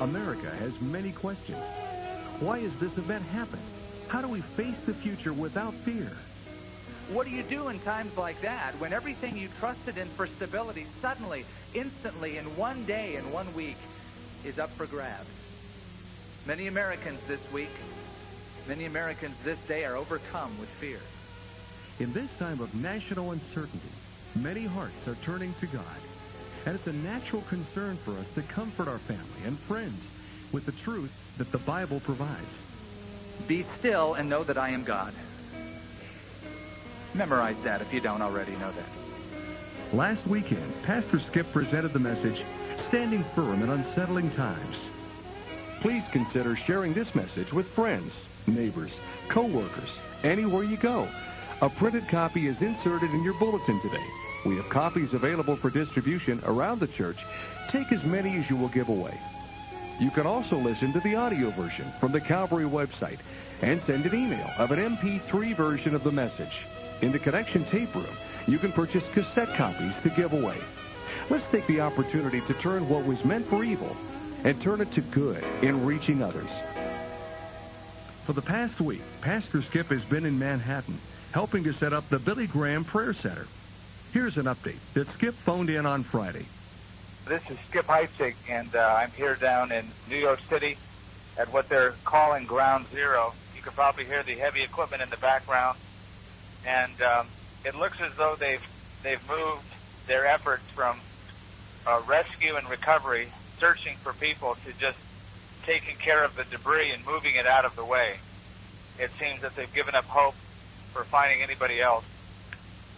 America has many questions. Why has this event happening? How do we face the future without fear? What do you do in times like that when everything you trusted in for stability suddenly, instantly, in one day, in one week, is up for grabs? Many Americans this week, many Americans this day are overcome with fear. In this time of national uncertainty, many hearts are turning to God. And it's a natural concern for us to comfort our family and friends with the truth that the Bible provides. Be still and know that I am God. Memorize that if you don't already know that. Last weekend, Pastor Skip presented the message, Standing Firm in Unsettling Times. Please consider sharing this message with friends, neighbors, co-workers, anywhere you go. A printed copy is inserted in your bulletin today. We have copies available for distribution around the church. Take as many as you will give away. You can also listen to the audio version from the Calvary website and send an email of an MP3 version of the message. In the Connection tape room, you can purchase cassette copies to give away. Let's take the opportunity to turn what was meant for evil and turn it to good in reaching others. For the past week, Pastor Skip has been in Manhattan helping to set up the Billy Graham Prayer Center. Here's an update that Skip phoned in on Friday. This is Skip Heitzig, and uh, I'm here down in New York City at what they're calling Ground Zero. You can probably hear the heavy equipment in the background, and um, it looks as though they've they've moved their efforts from uh, rescue and recovery, searching for people, to just taking care of the debris and moving it out of the way. It seems that they've given up hope for finding anybody else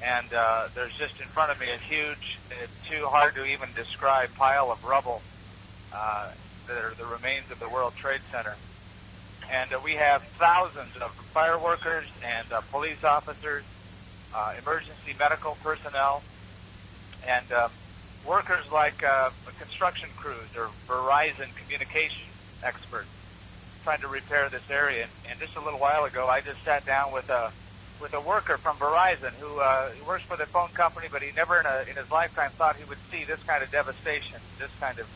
and uh, there's just in front of me a huge, uh, too hard to even describe pile of rubble uh, that are the remains of the World Trade Center. And uh, we have thousands of fire workers and uh, police officers, uh, emergency medical personnel, and uh, workers like uh, construction crews or Verizon communication experts trying to repair this area. And, and just a little while ago, I just sat down with a with a worker from Verizon who uh, works for the phone company, but he never in, a, in his lifetime thought he would see this kind of devastation, this kind of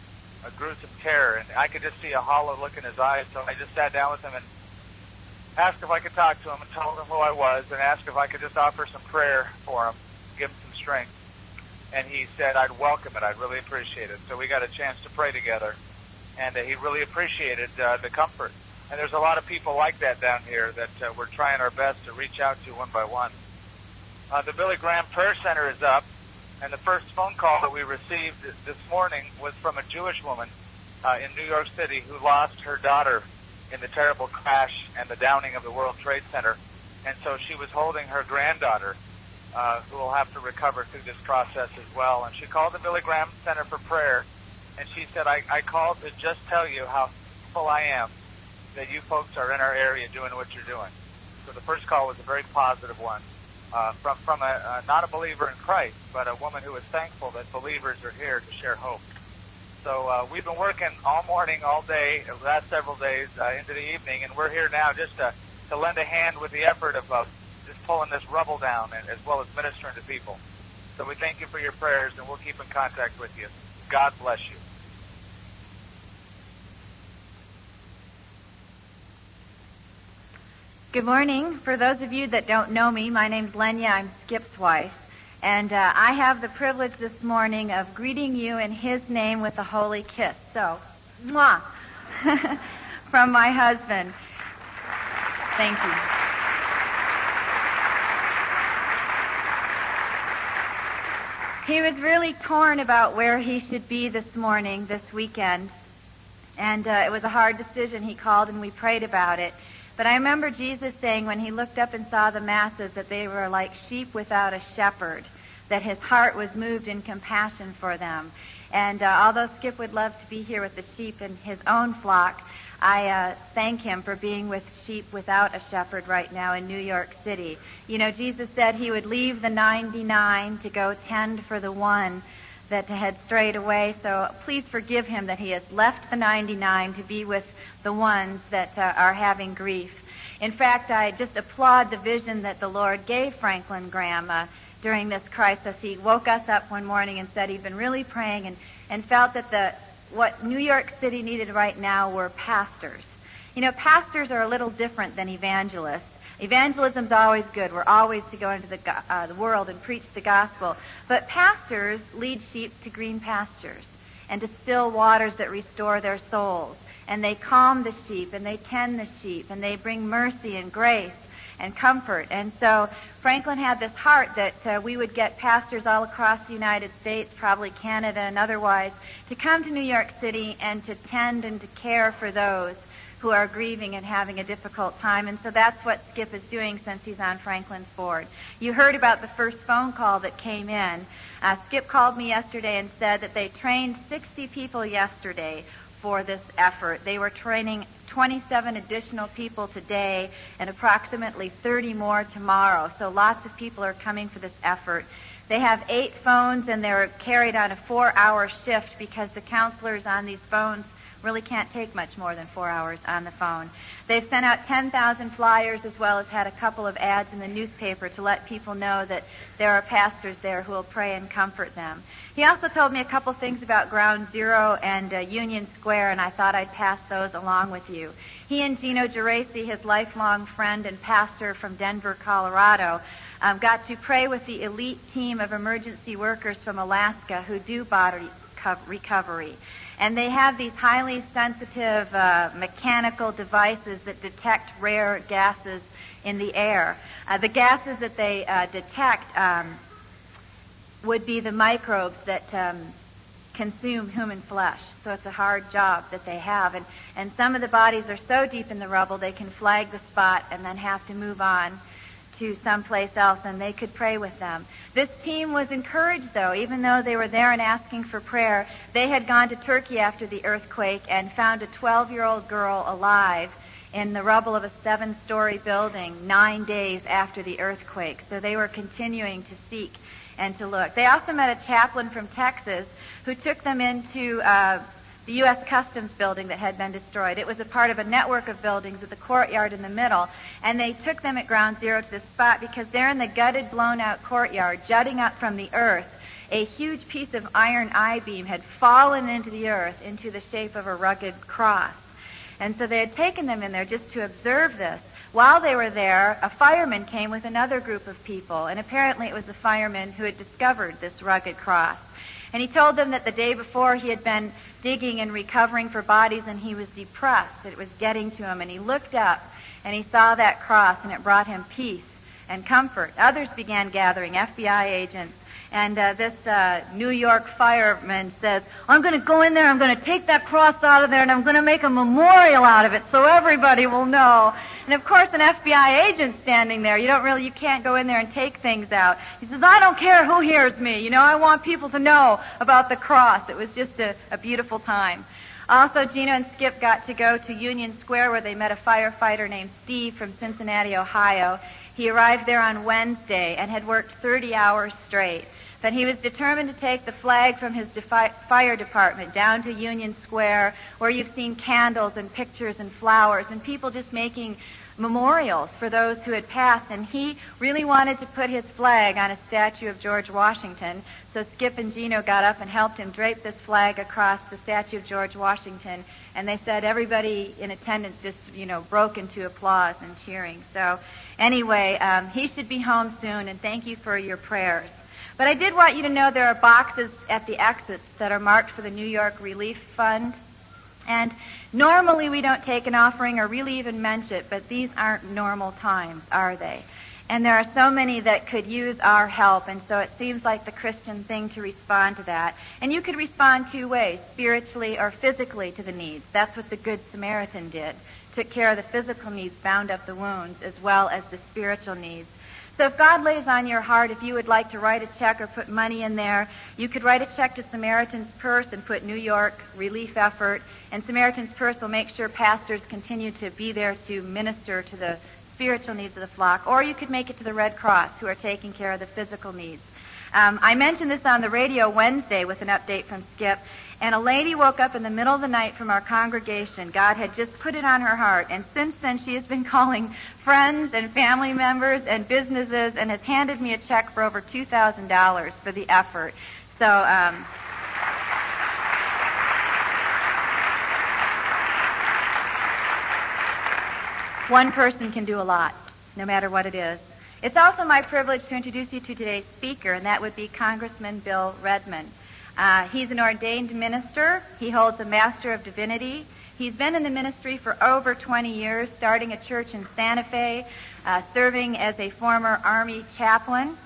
a gruesome terror. And I could just see a hollow look in his eyes. So I just sat down with him and asked if I could talk to him and told him who I was and asked if I could just offer some prayer for him, give him some strength. And he said I'd welcome it. I'd really appreciate it. So we got a chance to pray together, and uh, he really appreciated uh, the comfort and there's a lot of people like that down here that uh, we're trying our best to reach out to one by one. Uh, the Billy Graham Prayer Center is up, and the first phone call that we received this morning was from a Jewish woman uh, in New York City who lost her daughter in the terrible crash and the downing of the World Trade Center. And so she was holding her granddaughter, uh, who will have to recover through this process as well. And she called the Billy Graham Center for prayer, and she said, I, I called to just tell you how thankful I am that you folks are in our area doing what you're doing. So the first call was a very positive one uh, from from a, a not a believer in Christ, but a woman who was thankful that believers are here to share hope. So uh, we've been working all morning, all day, the last several days uh, into the evening, and we're here now just to, to lend a hand with the effort of uh, just pulling this rubble down, and, as well as ministering to people. So we thank you for your prayers, and we'll keep in contact with you. God bless you. Good morning. For those of you that don't know me, my name's Lenya. I'm Skip's wife. And uh, I have the privilege this morning of greeting you in his name with a holy kiss. So, mwah, from my husband. Thank you. He was really torn about where he should be this morning, this weekend. And uh, it was a hard decision. He called and we prayed about it. But I remember Jesus saying when he looked up and saw the masses that they were like sheep without a shepherd, that his heart was moved in compassion for them. And uh, although Skip would love to be here with the sheep in his own flock, I uh, thank him for being with sheep without a shepherd right now in New York City. You know, Jesus said he would leave the 99 to go tend for the one that had strayed away. So please forgive him that he has left the 99 to be with the ones that uh, are having grief. In fact, I just applaud the vision that the Lord gave Franklin Graham uh, during this crisis. He woke us up one morning and said he'd been really praying and, and felt that the what New York City needed right now were pastors. You know, pastors are a little different than evangelists. Evangelism's always good. We're always to go into the, uh, the world and preach the gospel. But pastors lead sheep to green pastures and to still waters that restore their souls. And they calm the sheep and they tend the sheep and they bring mercy and grace and comfort. And so Franklin had this heart that uh, we would get pastors all across the United States, probably Canada and otherwise, to come to New York City and to tend and to care for those who are grieving and having a difficult time. And so that's what Skip is doing since he's on Franklin's board. You heard about the first phone call that came in. Uh, Skip called me yesterday and said that they trained 60 people yesterday for this effort. They were training 27 additional people today and approximately 30 more tomorrow. So lots of people are coming for this effort. They have eight phones and they're carried on a four hour shift because the counselors on these phones really can't take much more than four hours on the phone. They've sent out 10,000 flyers as well as had a couple of ads in the newspaper to let people know that there are pastors there who will pray and comfort them. He also told me a couple things about Ground Zero and uh, Union Square, and I thought I'd pass those along with you. He and Gino Geraci, his lifelong friend and pastor from Denver, Colorado, um, got to pray with the elite team of emergency workers from Alaska who do body recovery. And they have these highly sensitive uh, mechanical devices that detect rare gases in the air. Uh, the gases that they uh, detect um, would be the microbes that um, consume human flesh. So it's a hard job that they have. And, and some of the bodies are so deep in the rubble they can flag the spot and then have to move on to someplace else and they could pray with them. This team was encouraged though, even though they were there and asking for prayer. They had gone to Turkey after the earthquake and found a 12 year old girl alive in the rubble of a seven story building nine days after the earthquake. So they were continuing to seek and to look. They also met a chaplain from Texas who took them into uh, the U.S. Customs building that had been destroyed. It was a part of a network of buildings with a courtyard in the middle. And they took them at ground zero to this spot because there in the gutted, blown out courtyard, jutting up from the earth, a huge piece of iron I-beam had fallen into the earth into the shape of a rugged cross. And so they had taken them in there just to observe this. While they were there, a fireman came with another group of people, and apparently it was the fireman who had discovered this rugged cross. And he told them that the day before he had been digging and recovering for bodies and he was depressed. It was getting to him and he looked up and he saw that cross and it brought him peace and comfort. Others began gathering, FBI agents. And uh, this uh, New York fireman says, I'm going to go in there, I'm going to take that cross out of there, and I'm going to make a memorial out of it so everybody will know and of course, an FBI agent standing there. You don't really, you can't go in there and take things out. He says, I don't care who hears me. You know, I want people to know about the cross. It was just a, a beautiful time. Also, Gino and Skip got to go to Union Square where they met a firefighter named Steve from Cincinnati, Ohio. He arrived there on Wednesday and had worked 30 hours straight that he was determined to take the flag from his defi- fire department down to Union Square, where you've seen candles and pictures and flowers and people just making memorials for those who had passed. And he really wanted to put his flag on a statue of George Washington. So Skip and Gino got up and helped him drape this flag across the statue of George Washington. And they said everybody in attendance just, you know, broke into applause and cheering. So anyway, um, he should be home soon. And thank you for your prayers. But I did want you to know there are boxes at the exits that are marked for the New York Relief Fund. And normally we don't take an offering or really even mention it, but these aren't normal times, are they? And there are so many that could use our help, and so it seems like the Christian thing to respond to that. And you could respond two ways, spiritually or physically to the needs. That's what the Good Samaritan did. Took care of the physical needs, bound up the wounds, as well as the spiritual needs. So if God lays on your heart, if you would like to write a check or put money in there, you could write a check to Samaritan's Purse and put New York Relief Effort. And Samaritan's Purse will make sure pastors continue to be there to minister to the spiritual needs of the flock. Or you could make it to the Red Cross, who are taking care of the physical needs. Um, I mentioned this on the radio Wednesday with an update from Skip, and a lady woke up in the middle of the night from our congregation. God had just put it on her heart. And since then, she has been calling friends and family members and businesses and has handed me a check for over $2,000 for the effort. So, um, one person can do a lot, no matter what it is. It's also my privilege to introduce you to today's speaker, and that would be Congressman Bill Redmond. Uh, he's an ordained minister. He holds a Master of Divinity. He's been in the ministry for over 20 years, starting a church in Santa Fe, uh, serving as a former Army chaplain.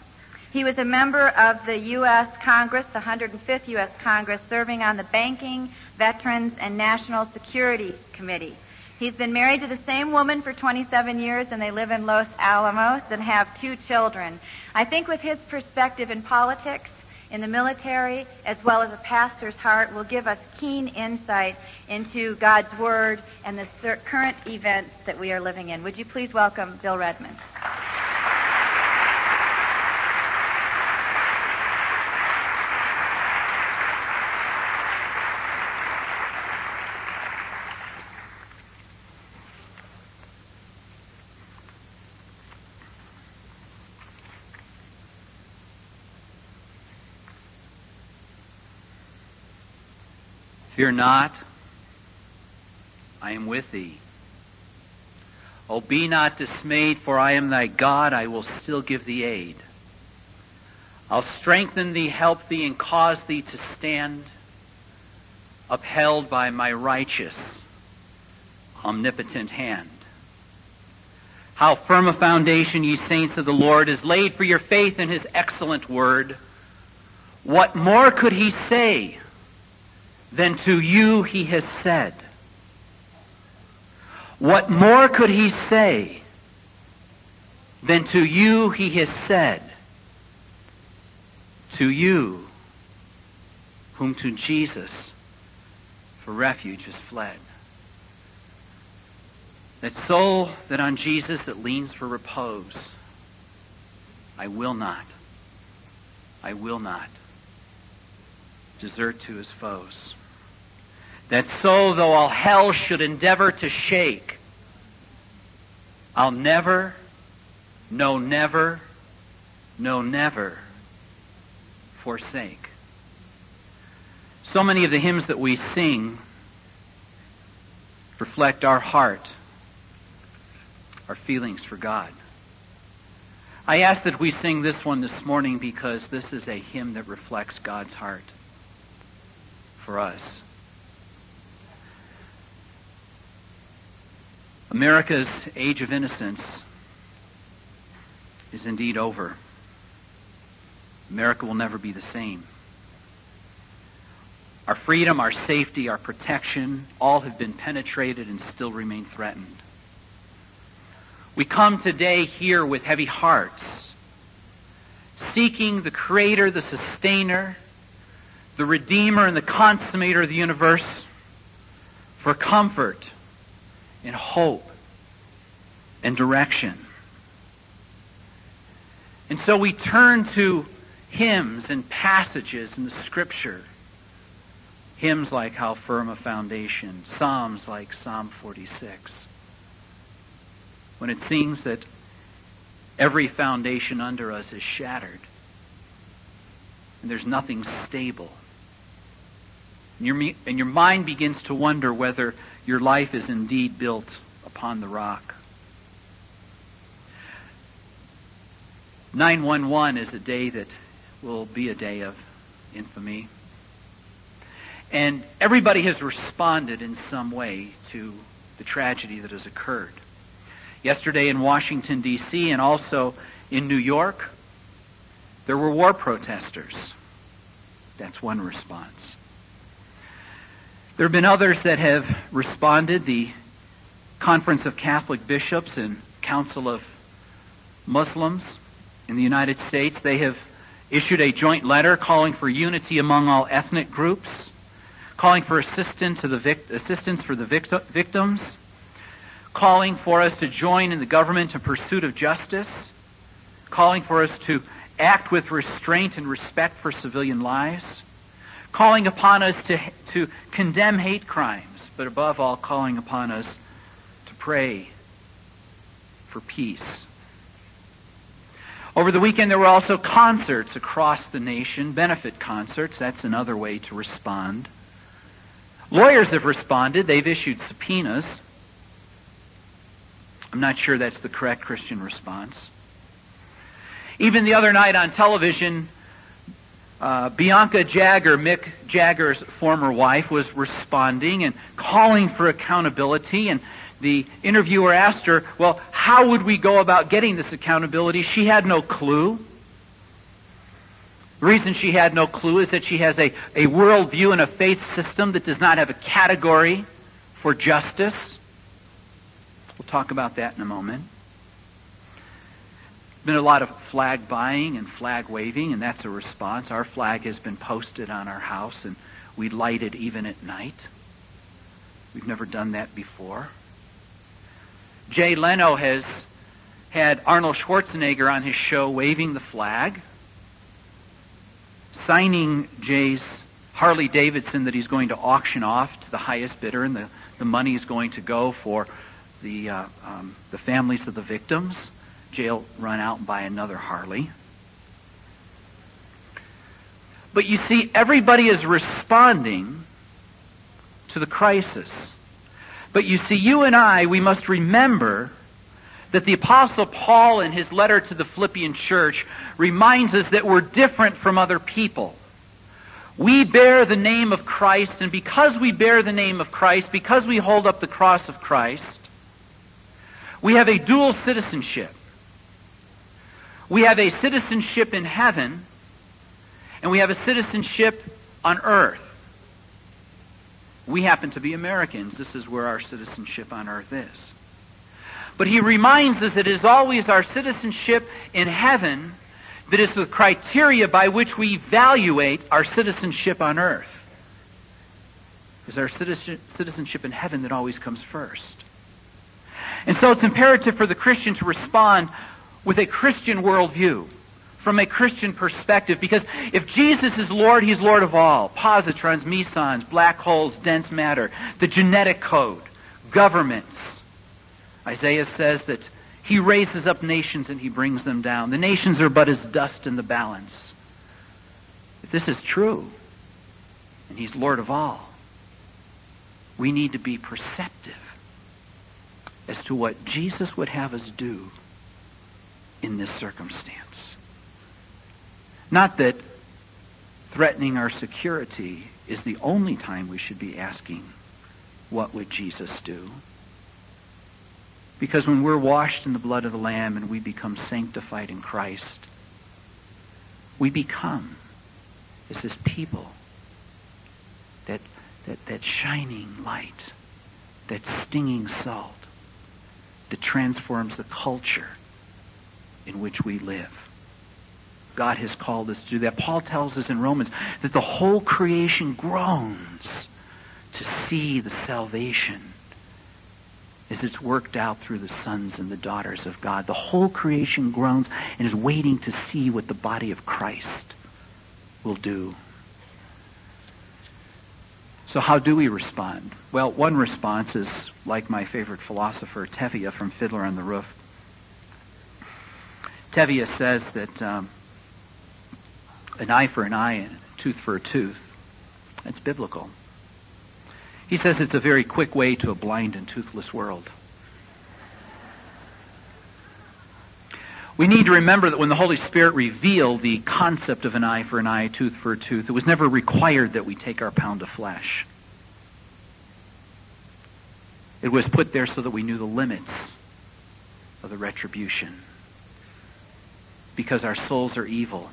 He was a member of the U.S. Congress, the 105th U.S. Congress, serving on the Banking, Veterans, and National Security Committee. He's been married to the same woman for 27 years, and they live in Los Alamos and have two children. I think with his perspective in politics, in the military as well as a pastor's heart will give us keen insight into God's Word and the current events that we are living in. Would you please welcome Bill Redmond? Fear not, I am with thee. O be not dismayed, for I am thy God. I will still give thee aid. I'll strengthen thee, help thee, and cause thee to stand upheld by my righteous, omnipotent hand. How firm a foundation, ye saints of the Lord, is laid for your faith in his excellent word. What more could he say? Than to you he has said. What more could he say than to you he has said? To you, whom to Jesus for refuge has fled. That soul that on Jesus that leans for repose, I will not, I will not desert to his foes that so though all hell should endeavor to shake, I'll never, no never, no never forsake. So many of the hymns that we sing reflect our heart, our feelings for God. I ask that we sing this one this morning because this is a hymn that reflects God's heart for us. America's age of innocence is indeed over. America will never be the same. Our freedom, our safety, our protection, all have been penetrated and still remain threatened. We come today here with heavy hearts, seeking the Creator, the Sustainer, the Redeemer, and the Consummator of the universe for comfort and hope and direction. And so we turn to hymns and passages in the scripture. Hymns like How Firm a Foundation, Psalms like Psalm 46. When it seems that every foundation under us is shattered and there's nothing stable. And your, and your mind begins to wonder whether your life is indeed built upon the rock. 911 is a day that will be a day of infamy. And everybody has responded in some way to the tragedy that has occurred. Yesterday in Washington, D.C., and also in New York, there were war protesters. That's one response. There have been others that have responded. The Conference of Catholic Bishops and Council of Muslims in the United States, they have issued a joint letter calling for unity among all ethnic groups, calling for assistance, to the vic- assistance for the vict- victims, calling for us to join in the government in pursuit of justice, calling for us to act with restraint and respect for civilian lives, calling upon us to, to condemn hate crimes, but above all, calling upon us to pray for peace. Over the weekend, there were also concerts across the nation, benefit concerts. That's another way to respond. Lawyers have responded. They've issued subpoenas. I'm not sure that's the correct Christian response. Even the other night on television, uh, Bianca Jagger, Mick Jagger's former wife, was responding and calling for accountability. And the interviewer asked her, well, how would we go about getting this accountability? She had no clue. The reason she had no clue is that she has a, a worldview and a faith system that does not have a category for justice. We'll talk about that in a moment been a lot of flag buying and flag waving, and that's a response. Our flag has been posted on our house, and we light it even at night. We've never done that before. Jay Leno has had Arnold Schwarzenegger on his show waving the flag, signing Jay's Harley Davidson that he's going to auction off to the highest bidder, and the, the money is going to go for the, uh, um, the families of the victims jail, run out by another Harley. But you see, everybody is responding to the crisis. But you see, you and I, we must remember that the Apostle Paul in his letter to the Philippian church reminds us that we're different from other people. We bear the name of Christ, and because we bear the name of Christ, because we hold up the cross of Christ, we have a dual citizenship. We have a citizenship in heaven, and we have a citizenship on earth. We happen to be Americans. This is where our citizenship on earth is. But he reminds us that it is always our citizenship in heaven that is the criteria by which we evaluate our citizenship on earth. Is our citizenship in heaven that always comes first. And so it's imperative for the Christian to respond with a Christian worldview, from a Christian perspective, because if Jesus is Lord, He's Lord of all. Positrons, mesons, black holes, dense matter, the genetic code, governments. Isaiah says that He raises up nations and He brings them down. The nations are but as dust in the balance. If this is true, and He's Lord of all, we need to be perceptive as to what Jesus would have us do in this circumstance. Not that threatening our security is the only time we should be asking, what would Jesus do? Because when we're washed in the blood of the Lamb and we become sanctified in Christ, we become, as his people, that, that, that shining light, that stinging salt that transforms the culture in which we live. God has called us to do that. Paul tells us in Romans that the whole creation groans to see the salvation as it's worked out through the sons and the daughters of God. The whole creation groans and is waiting to see what the body of Christ will do. So how do we respond? Well, one response is like my favorite philosopher, Tevye from Fiddler on the Roof. Tevye says that um, an eye for an eye and a tooth for a tooth, that's biblical. He says it's a very quick way to a blind and toothless world. We need to remember that when the Holy Spirit revealed the concept of an eye for an eye, tooth for a tooth, it was never required that we take our pound of flesh. It was put there so that we knew the limits of the retribution because our souls are evil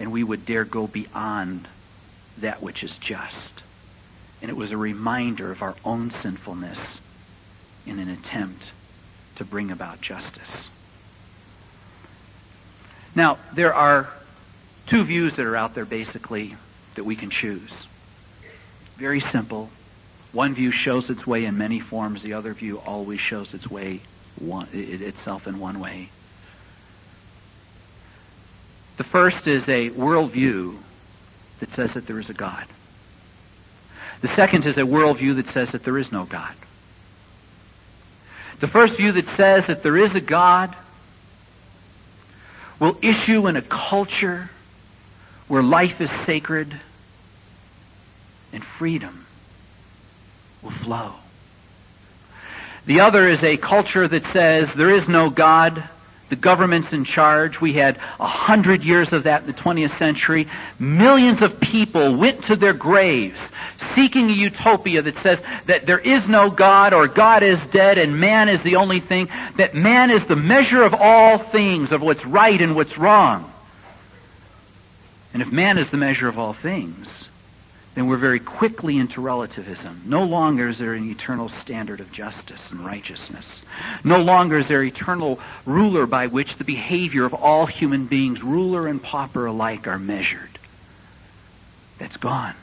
and we would dare go beyond that which is just. And it was a reminder of our own sinfulness in an attempt to bring about justice. Now, there are two views that are out there basically that we can choose. Very simple. One view shows its way in many forms. The other view always shows its way one, itself in one way. The first is a worldview that says that there is a God. The second is a worldview that says that there is no God. The first view that says that there is a God will issue in a culture where life is sacred and freedom will flow. The other is a culture that says there is no God, the government's in charge. We had a hundred years of that in the 20th century. Millions of people went to their graves seeking a utopia that says that there is no God or God is dead and man is the only thing, that man is the measure of all things, of what's right and what's wrong. And if man is the measure of all things, then we're very quickly into relativism. No longer is there an eternal standard of justice and righteousness. No longer is there eternal ruler by which the behavior of all human beings, ruler and pauper alike, are measured. That's gone.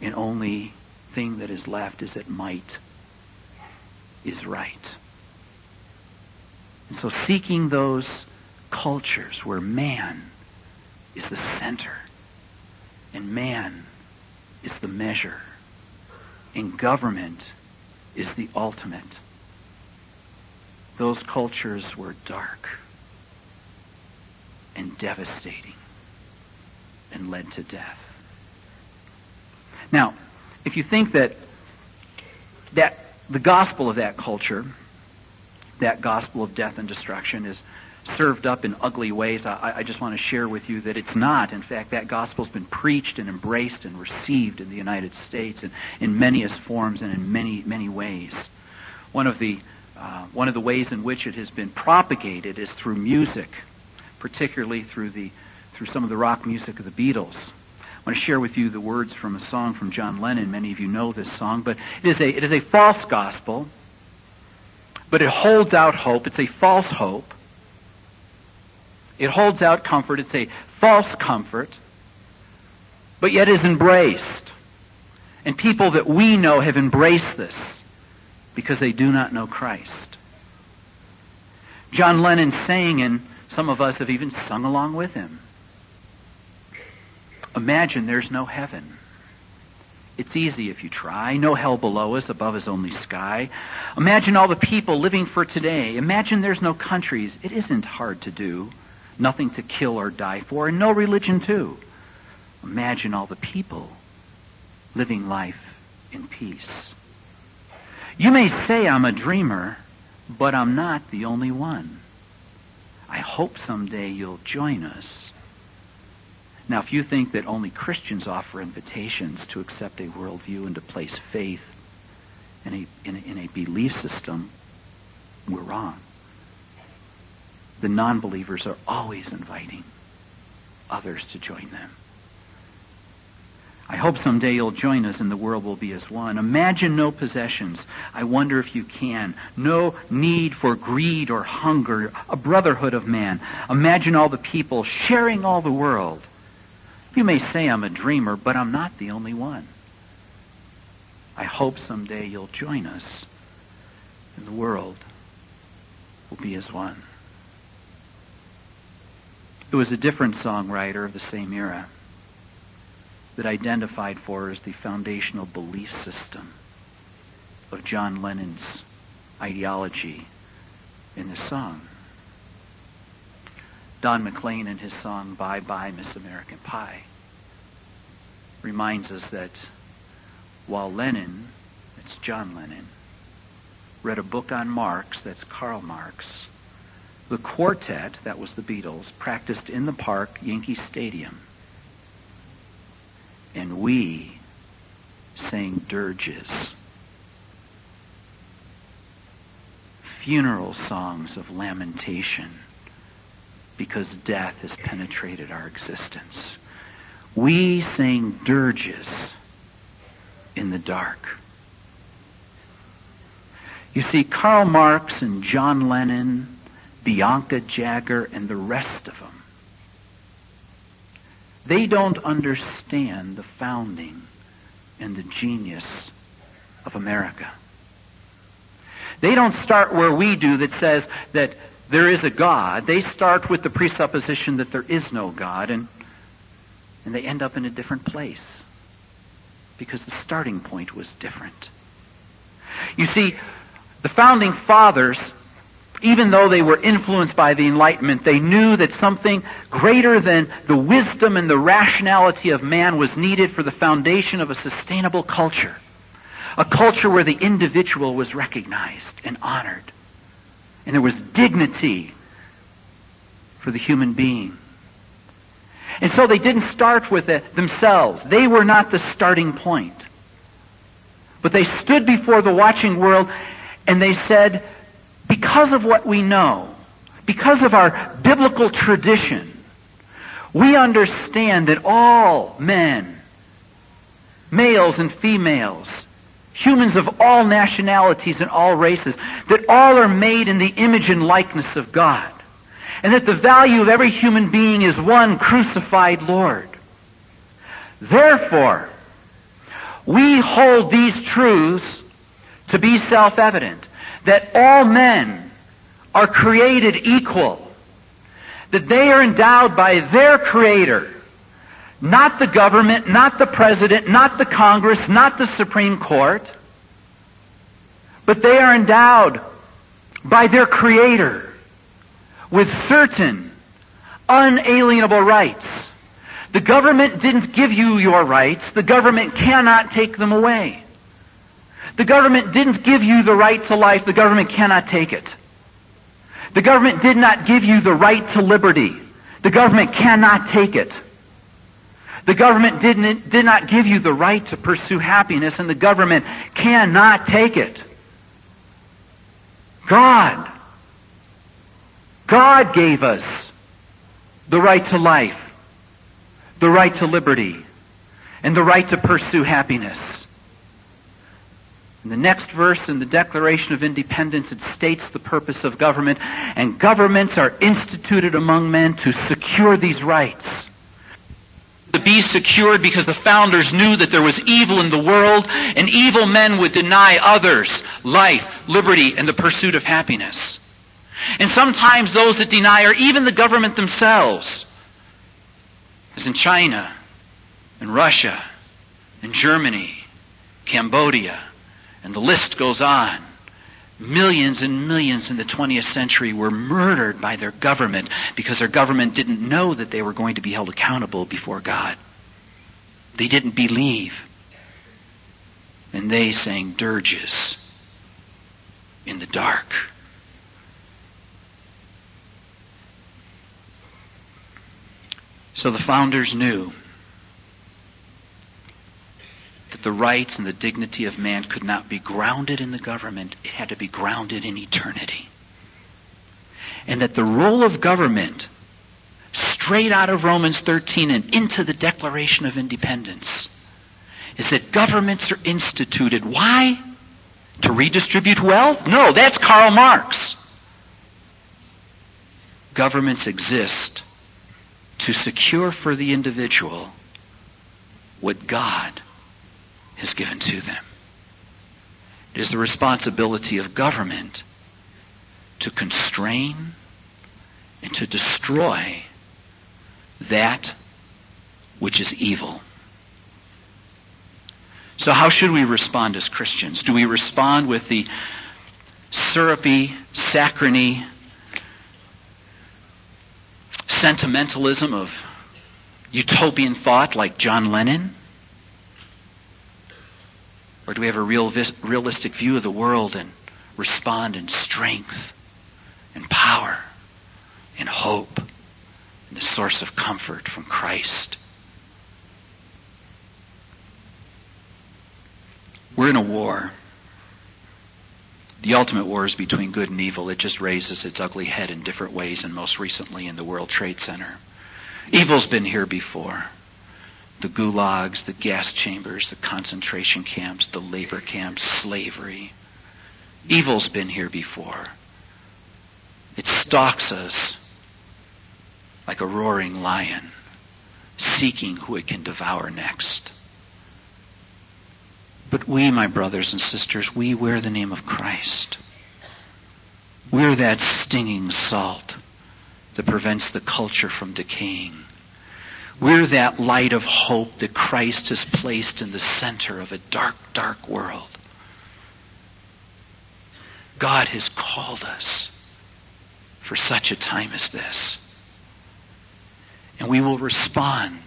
And only thing that is left is that might is right. And so seeking those cultures where man is the center and man is the measure and government is the ultimate. Those cultures were dark and devastating and led to death. Now, if you think that that the gospel of that culture, that gospel of death and destruction is served up in ugly ways, I, I just want to share with you that it's not. In fact, that gospel's been preached and embraced and received in the United States in, in manyest forms and in many, many ways. One of the uh, one of the ways in which it has been propagated is through music, particularly through the through some of the rock music of the Beatles. I want to share with you the words from a song from John Lennon. Many of you know this song, but it is a, it is a false gospel, but it holds out hope. It's a false hope. It holds out comfort. It's a false comfort, but yet is embraced. And people that we know have embraced this because they do not know Christ. John Lennon sang, and some of us have even sung along with him. Imagine there's no heaven. It's easy if you try. No hell below us, above is only sky. Imagine all the people living for today. Imagine there's no countries. It isn't hard to do. Nothing to kill or die for, and no religion too. Imagine all the people living life in peace. You may say I'm a dreamer, but I'm not the only one. I hope someday you'll join us now, if you think that only Christians offer invitations to accept a worldview and to place faith in a, in a, in a belief system, we're wrong. The non-believers are always inviting others to join them. I hope someday you'll join us and the world will be as one. Imagine no possessions. I wonder if you can. No need for greed or hunger. A brotherhood of man. Imagine all the people sharing all the world. You may say I'm a dreamer, but I'm not the only one. I hope someday you'll join us and the world will be as one. It was a different songwriter of the same era that identified for as the foundational belief system of John Lennon's ideology in the song. Don McLean in his song Bye Bye Miss American Pie reminds us that while Lennon, it's John Lennon, read a book on Marx, that's Karl Marx, the quartet, that was the Beatles, practiced in the park, Yankee Stadium. And we sang dirges, funeral songs of lamentation because death has penetrated our existence. We sang dirges in the dark. You see, Karl Marx and John Lennon, Bianca Jagger, and the rest of them. They don't understand the founding and the genius of America. They don't start where we do that says that there is a God. They start with the presupposition that there is no God, and, and they end up in a different place because the starting point was different. You see, the founding fathers, even though they were influenced by the Enlightenment, they knew that something greater than the wisdom and the rationality of man was needed for the foundation of a sustainable culture. A culture where the individual was recognized and honored. And there was dignity for the human being. And so they didn't start with it themselves. They were not the starting point. But they stood before the watching world and they said, because of what we know, because of our biblical tradition, we understand that all men, males and females, humans of all nationalities and all races, that all are made in the image and likeness of God. And that the value of every human being is one crucified Lord. Therefore, we hold these truths to be self-evident. That all men are created equal. That they are endowed by their Creator. Not the government, not the President, not the Congress, not the Supreme Court. But they are endowed by their Creator with certain unalienable rights the government didn't give you your rights. The government cannot take them away. The government didn't give you the right to life. The government cannot take it. The government did not give you the right to liberty. The government cannot take it. The government didn't, did not give you the right to pursue happiness, and the government cannot take it. God. God gave us the right to life the right to liberty, and the right to pursue happiness. In the next verse in the Declaration of Independence, it states the purpose of government, and governments are instituted among men to secure these rights. To be secured because the founders knew that there was evil in the world, and evil men would deny others life, liberty, and the pursuit of happiness. And sometimes those that deny are even the government themselves as in China and Russia and Germany, Cambodia, and the list goes on. Millions and millions in the 20th century were murdered by their government because their government didn't know that they were going to be held accountable before God. They didn't believe. And they sang dirges in the dark. So the founders knew that the rights and the dignity of man could not be grounded in the government, it had to be grounded in eternity. And that the role of government, straight out of Romans 13 and into the Declaration of Independence, is that governments are instituted. Why? To redistribute wealth? No, that's Karl Marx. Governments exist to secure for the individual what God has given to them. It is the responsibility of government to constrain and to destroy that which is evil. So how should we respond as Christians? Do we respond with the syrupy, saccharine sentimentalism of utopian thought like John Lennon? Or do we have a real, realistic view of the world and respond in strength and power and hope and the source of comfort from Christ? We're in a war. The ultimate war is between good and evil. It just raises its ugly head in different ways, and most recently in the World Trade Center. Evil's been here before. The gulags, the gas chambers, the concentration camps, the labor camps, slavery. Evil's been here before. It stalks us like a roaring lion, seeking who it can devour next. But we, my brothers and sisters, we wear the name of Christ. We're that stinging salt that prevents the culture from decaying. We're that light of hope that Christ has placed in the center of a dark, dark world. God has called us for such a time as this. And we will respond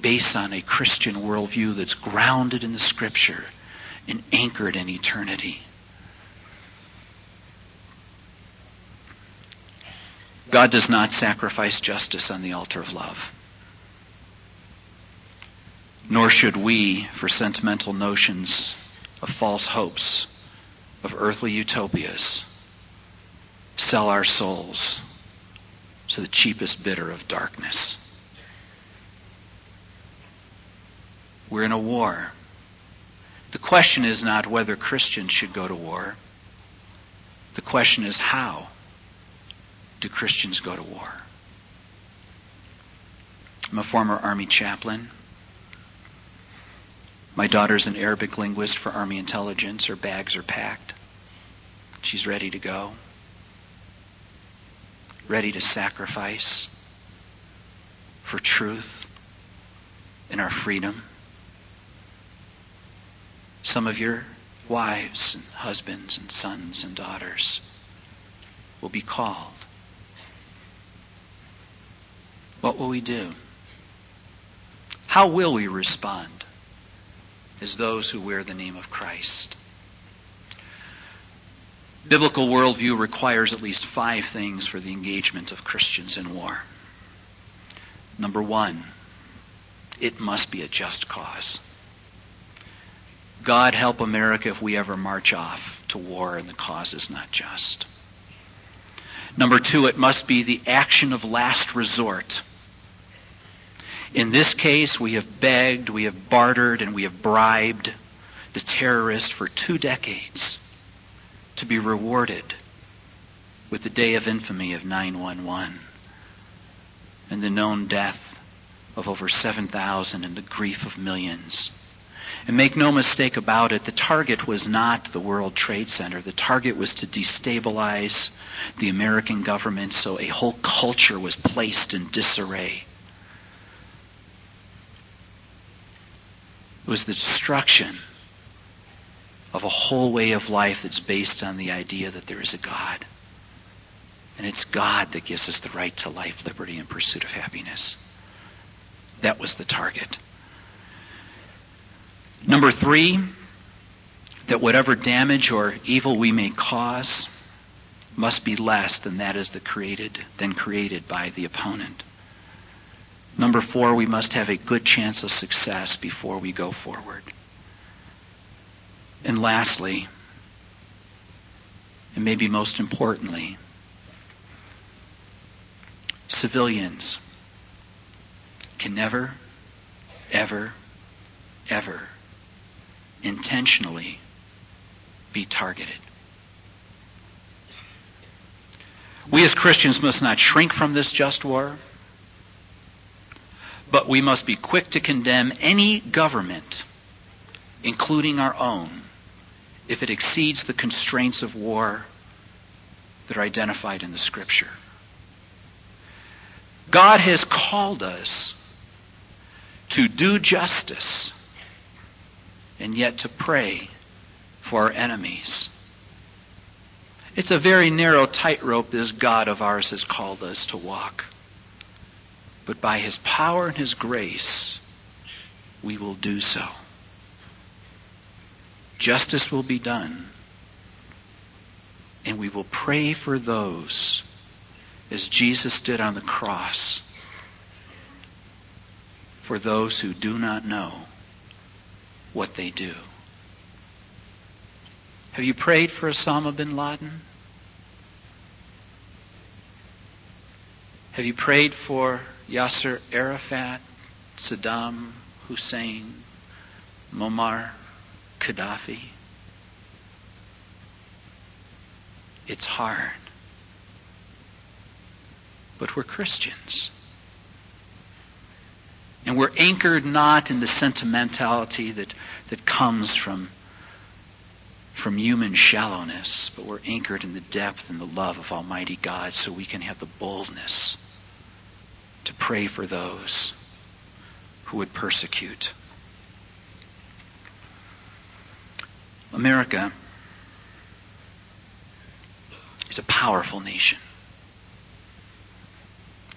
based on a Christian worldview that's grounded in the Scripture and anchored in eternity. God does not sacrifice justice on the altar of love. Nor should we, for sentimental notions of false hopes, of earthly utopias, sell our souls to the cheapest bidder of darkness. We're in a war. The question is not whether Christians should go to war. The question is how do Christians go to war? I'm a former Army chaplain. My daughter's an Arabic linguist for Army intelligence. Her bags are packed. She's ready to go. Ready to sacrifice for truth and our freedom. Some of your wives and husbands and sons and daughters will be called. What will we do? How will we respond as those who wear the name of Christ? Biblical worldview requires at least five things for the engagement of Christians in war. Number one, it must be a just cause. God help America if we ever march off to war and the cause is not just. Number two, it must be the action of last resort. In this case, we have begged, we have bartered, and we have bribed the terrorist for two decades to be rewarded with the day of infamy of 911 and the known death of over 7,000 and the grief of millions. And make no mistake about it, the target was not the World Trade Center. The target was to destabilize the American government so a whole culture was placed in disarray. It was the destruction of a whole way of life that's based on the idea that there is a God. And it's God that gives us the right to life, liberty, and pursuit of happiness. That was the target. Number three, that whatever damage or evil we may cause must be less than that is the created than created by the opponent. Number four, we must have a good chance of success before we go forward. And lastly, and maybe most importantly, civilians can never, ever, ever intentionally be targeted. We as Christians must not shrink from this just war, but we must be quick to condemn any government, including our own, if it exceeds the constraints of war that are identified in the Scripture. God has called us to do justice and yet to pray for our enemies. It's a very narrow tightrope this God of ours has called us to walk. But by His power and His grace, we will do so. Justice will be done. And we will pray for those, as Jesus did on the cross, for those who do not know what they do. Have you prayed for Osama bin Laden? Have you prayed for Yasser Arafat, Saddam Hussein, Muammar Gaddafi? It's hard. but we're Christians. And we're anchored not in the sentimentality that, that comes from, from human shallowness, but we're anchored in the depth and the love of Almighty God so we can have the boldness to pray for those who would persecute. America is a powerful nation.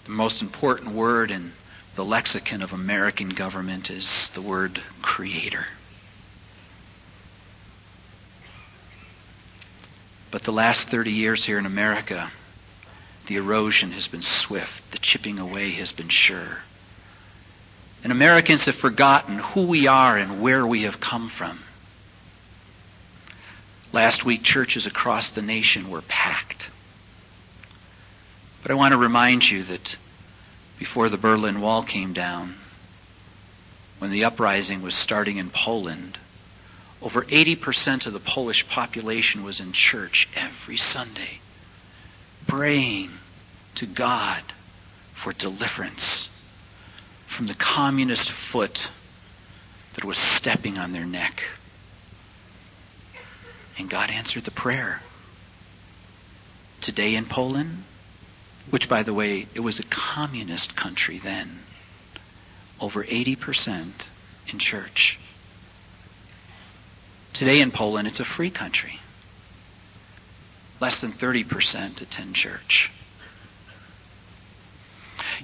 The most important word in the lexicon of American government is the word creator. But the last 30 years here in America, the erosion has been swift. The chipping away has been sure. And Americans have forgotten who we are and where we have come from. Last week, churches across the nation were packed. But I want to remind you that before the Berlin Wall came down, when the uprising was starting in Poland, over 80% of the Polish population was in church every Sunday, praying to God for deliverance from the communist foot that was stepping on their neck. And God answered the prayer. Today in Poland, which by the way, it was a communist country then, over 80% in church. Today in Poland, it's a free country. Less than 30% attend church.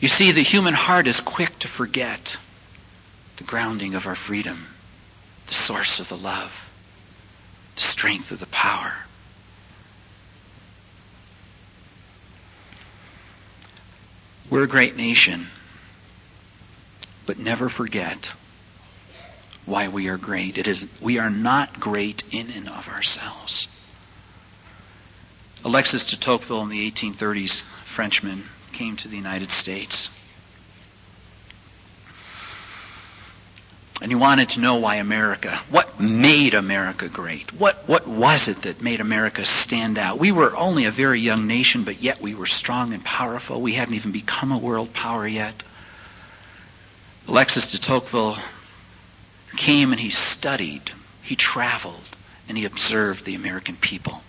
You see, the human heart is quick to forget the grounding of our freedom, the source of the love the strength of the power. We're a great nation, but never forget why we are great. It is we are not great in and of ourselves. Alexis de Tocqueville in the 1830s, Frenchman, came to the United States. And he wanted to know why America, what made America great? What, what was it that made America stand out? We were only a very young nation, but yet we were strong and powerful. We hadn't even become a world power yet. Alexis de Tocqueville came and he studied, he traveled, and he observed the American people.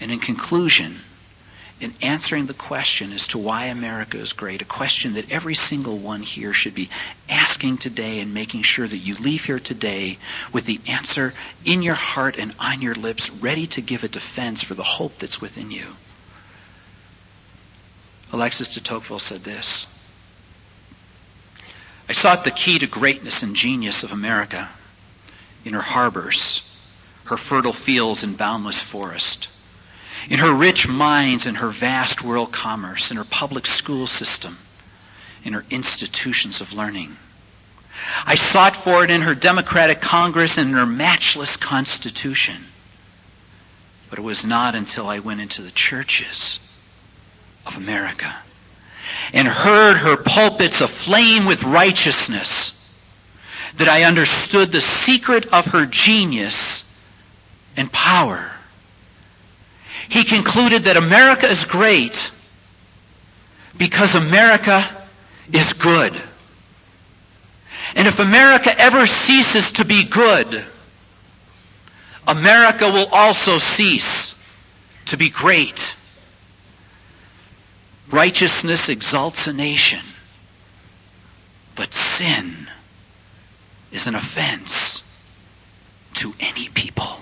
And in conclusion, in answering the question as to why America is great, a question that every single one here should be asking today and making sure that you leave here today with the answer in your heart and on your lips, ready to give a defense for the hope that's within you. Alexis de Tocqueville said this I sought the key to greatness and genius of America in her harbors, her fertile fields and boundless forest in her rich mines and her vast world commerce, in her public school system, in her institutions of learning. I sought for it in her democratic Congress and in her matchless Constitution. But it was not until I went into the churches of America and heard her pulpits aflame with righteousness that I understood the secret of her genius and power he concluded that America is great because America is good. And if America ever ceases to be good, America will also cease to be great. Righteousness exalts a nation, but sin is an offense to any people.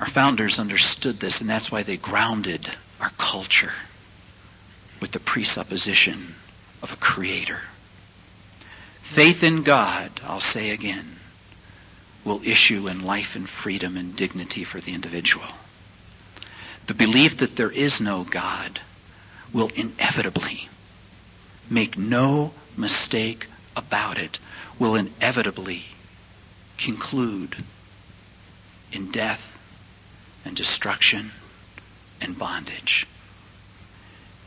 Our founders understood this, and that's why they grounded our culture with the presupposition of a creator. Faith in God, I'll say again, will issue in life and freedom and dignity for the individual. The belief that there is no God will inevitably, make no mistake about it, will inevitably conclude in death and destruction and bondage.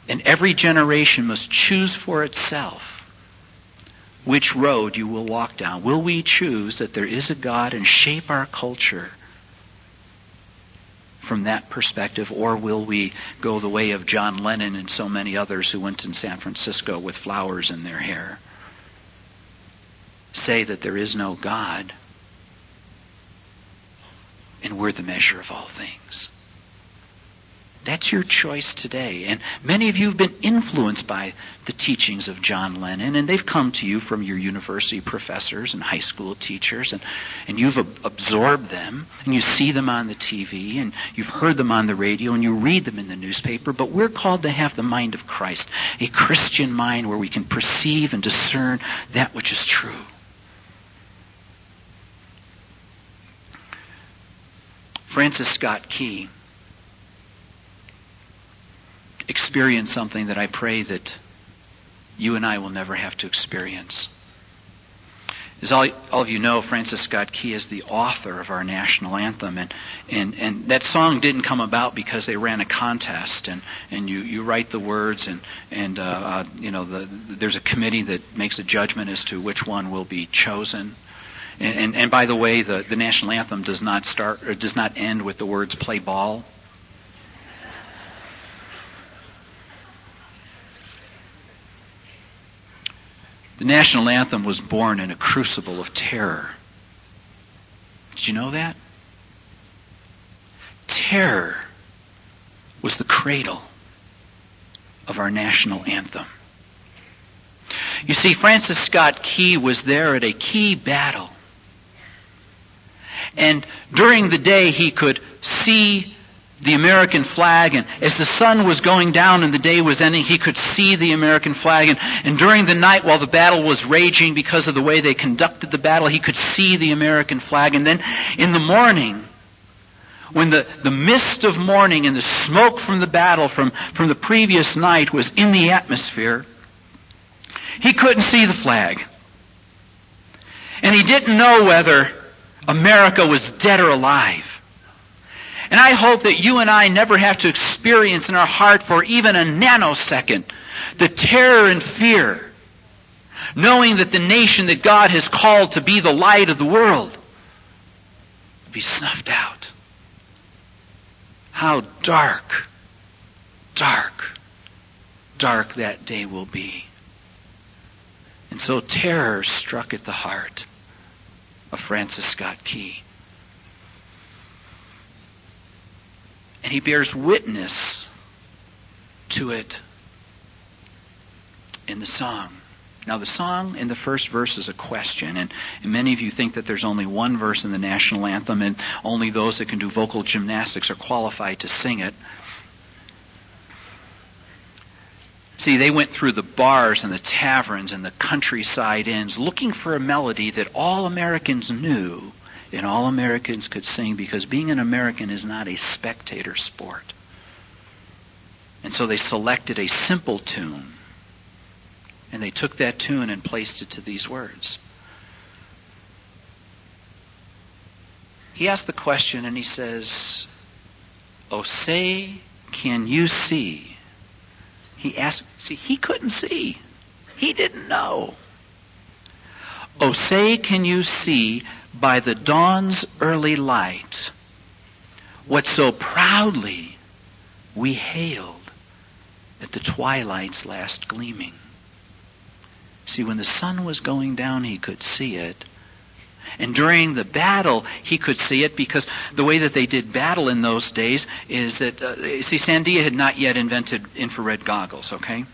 And every generation must choose for itself which road you will walk down. Will we choose that there is a God and shape our culture from that perspective, or will we go the way of John Lennon and so many others who went in San Francisco with flowers in their hair? Say that there is no God, and we're the measure of all things. That's your choice today. And many of you have been influenced by the teachings of John Lennon, and they've come to you from your university professors and high school teachers, and, and you've ab- absorbed them, and you see them on the TV, and you've heard them on the radio, and you read them in the newspaper. But we're called to have the mind of Christ, a Christian mind where we can perceive and discern that which is true. Francis Scott Key experienced something that I pray that you and I will never have to experience. As all, all of you know, Francis Scott Key is the author of our national anthem, and, and, and that song didn't come about because they ran a contest, and, and you, you write the words, and, and uh, uh, you know the, there's a committee that makes a judgment as to which one will be chosen. And, and, and by the way, the, the national anthem does not start or does not end with the words "play ball." The national anthem was born in a crucible of terror. Did you know that? Terror was the cradle of our national anthem. You see, Francis Scott Key was there at a key battle. And during the day, he could see the American flag, and as the sun was going down and the day was ending, he could see the American flag, and, and during the night while the battle was raging because of the way they conducted the battle, he could see the American flag, and then in the morning, when the, the mist of morning and the smoke from the battle from, from the previous night was in the atmosphere, he couldn't see the flag. And he didn't know whether America was dead or alive. And I hope that you and I never have to experience in our heart for even a nanosecond the terror and fear, knowing that the nation that God has called to be the light of the world will be snuffed out. How dark, dark, dark that day will be. And so terror struck at the heart of Francis Scott Key. And he bears witness to it in the song. Now, the song in the first verse is a question, and, and, many of you think that there's only one verse in the national anthem, and only those that can do vocal gymnastics are qualified to sing it. See, they went through the bars and the taverns and the countryside inns looking for a melody that all Americans knew and all Americans could sing because being an American is not a spectator sport. And so they selected a simple tune. And they took that tune and placed it to these words. He asked the question and he says, Oh, say, can you see? He asked, see, he couldn't see. He didn't know. Oh, say, can you see by the dawn's early light what so proudly we hailed at the twilight's last gleaming. See, when the sun was going down, he could see it. And during the battle, he could see it because the way that they did battle in those days is that, uh, see, Sandia had not yet invented infrared goggles, okay?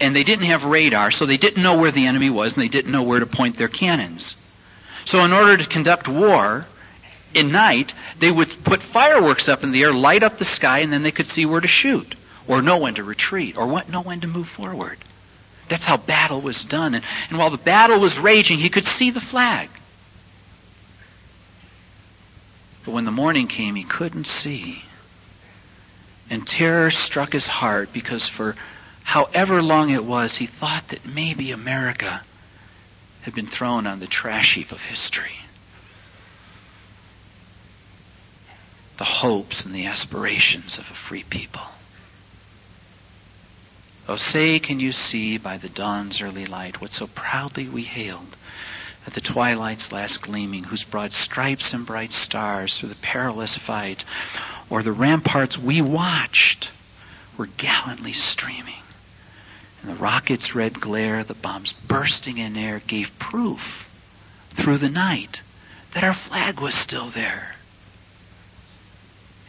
and they didn't have radar, so they didn't know where the enemy was, and they didn't know where to point their cannons. So in order to conduct war, in night, they would put fireworks up in the air, light up the sky, and then they could see where to shoot, or know when to retreat, or know when to move forward. That's how battle was done. And, and while the battle was raging, he could see the flag. But when the morning came, he couldn't see. And terror struck his heart because for however long it was, he thought that maybe America had been thrown on the trash heap of history. The hopes and the aspirations of a free people. Oh, say, can you see by the dawn's early light what so proudly we hailed at the twilight's last gleaming, whose broad stripes and bright stars through the perilous fight, or the ramparts we watched were gallantly streaming. And the rocket's red glare, the bombs bursting in air, gave proof through the night that our flag was still there.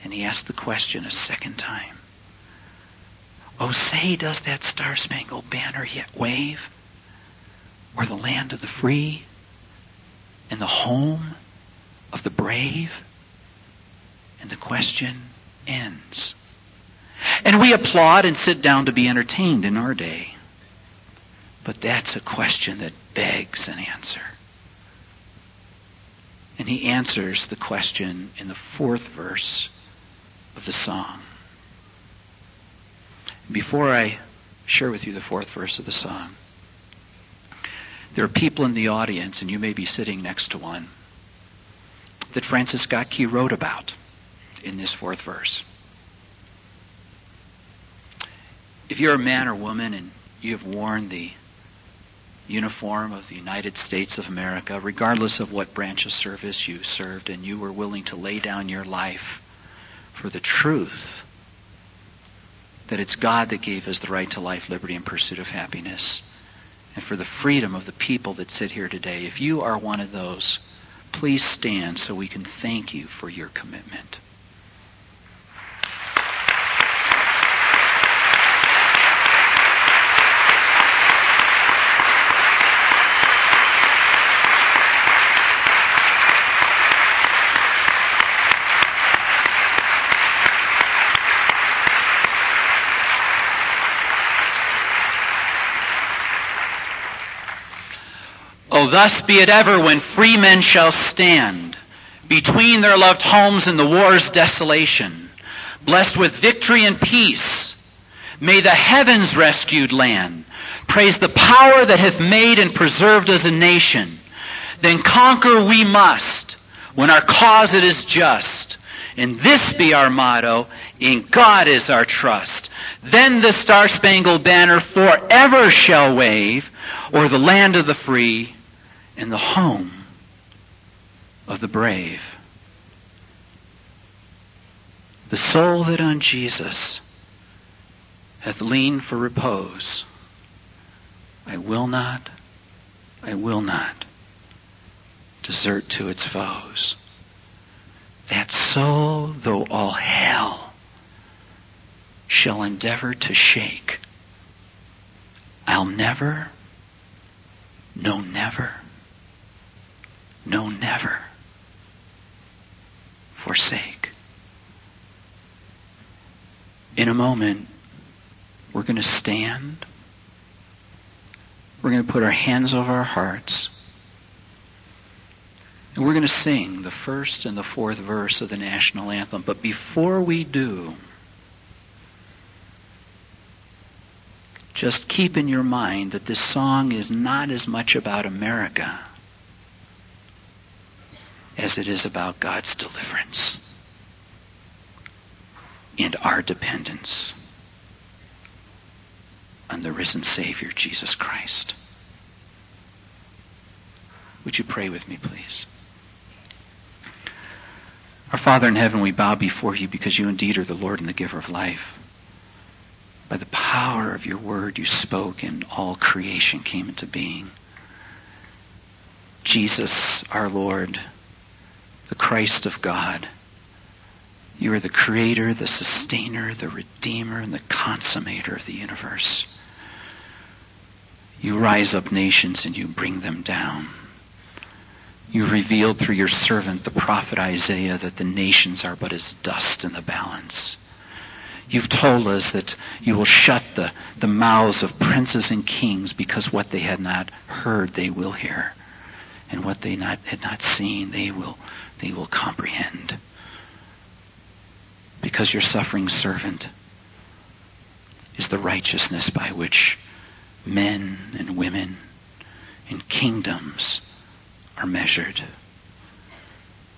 And he asked the question a second time. Oh, say, does that star-spangled banner yet wave? Or the land of the free and the home of the brave? And the question ends. And we applaud and sit down to be entertained in our day. But that's a question that begs an answer. And he answers the question in the fourth verse of the song. Before I share with you the fourth verse of the song, there are people in the audience, and you may be sitting next to one, that Francis Scott Key wrote about in this fourth verse. If you're a man or woman and you have worn the uniform of the United States of America, regardless of what branch of service you served, and you were willing to lay down your life for the truth that it's God that gave us the right to life, liberty, and pursuit of happiness, and for the freedom of the people that sit here today. If you are one of those, please stand so we can thank you for your commitment. Oh, thus be it ever when free men shall stand between their loved homes and the war's desolation, blessed with victory and peace. May the heavens rescued land praise the power that hath made and preserved us a nation. Then conquer we must when our cause it is just. And this be our motto, in God is our trust. Then the star-spangled banner forever shall wave, o'er the land of the free, in the home of the brave. The soul that on Jesus hath leaned for repose, I will not, I will not desert to its foes. That soul, though all hell shall endeavor to shake, I'll never, no never, no, never forsake. In a moment, we're going to stand. We're going to put our hands over our hearts. And we're going to sing the first and the fourth verse of the national anthem. But before we do, just keep in your mind that this song is not as much about America as it is about God's deliverance and our dependence on the risen Savior, Jesus Christ. Would you pray with me, please? Our Father in heaven, we bow before you because you indeed are the Lord and the giver of life. By the power of your word you spoke and all creation came into being. Jesus, our Lord, the Christ of God. You are the creator, the sustainer, the redeemer, and the consummator of the universe. You rise up nations and you bring them down. You revealed through your servant, the prophet Isaiah, that the nations are but as dust in the balance. You've told us that you will shut the, the mouths of princes and kings because what they had not heard they will hear. And what they not, had not seen they will they will comprehend. Because your suffering servant is the righteousness by which men and women and kingdoms are measured.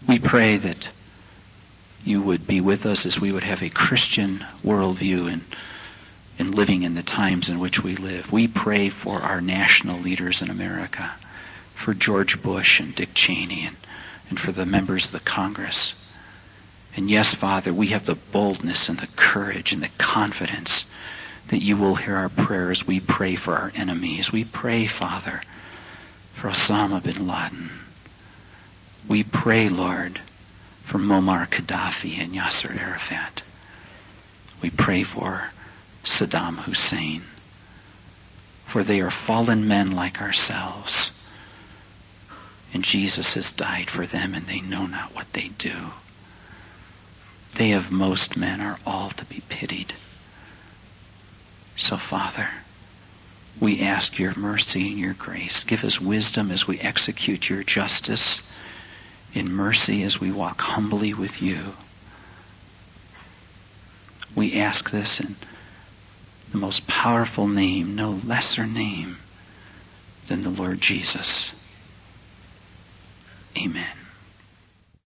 We pray that you would be with us as we would have a Christian worldview and in living in the times in which we live. We pray for our national leaders in America for George Bush and Dick Cheney and, and for the members of the Congress. And yes, Father, we have the boldness and the courage and the confidence that you will hear our prayers. We pray for our enemies. We pray, Father, for Osama bin Laden. We pray, Lord, for Muammar Gaddafi and Yasser Arafat. We pray for Saddam Hussein. For they are fallen men like ourselves. And Jesus has died for them, and they know not what they do. They of most men are all to be pitied. So, Father, we ask your mercy and your grace. Give us wisdom as we execute your justice, in mercy as we walk humbly with you. We ask this in the most powerful name, no lesser name than the Lord Jesus. Amen.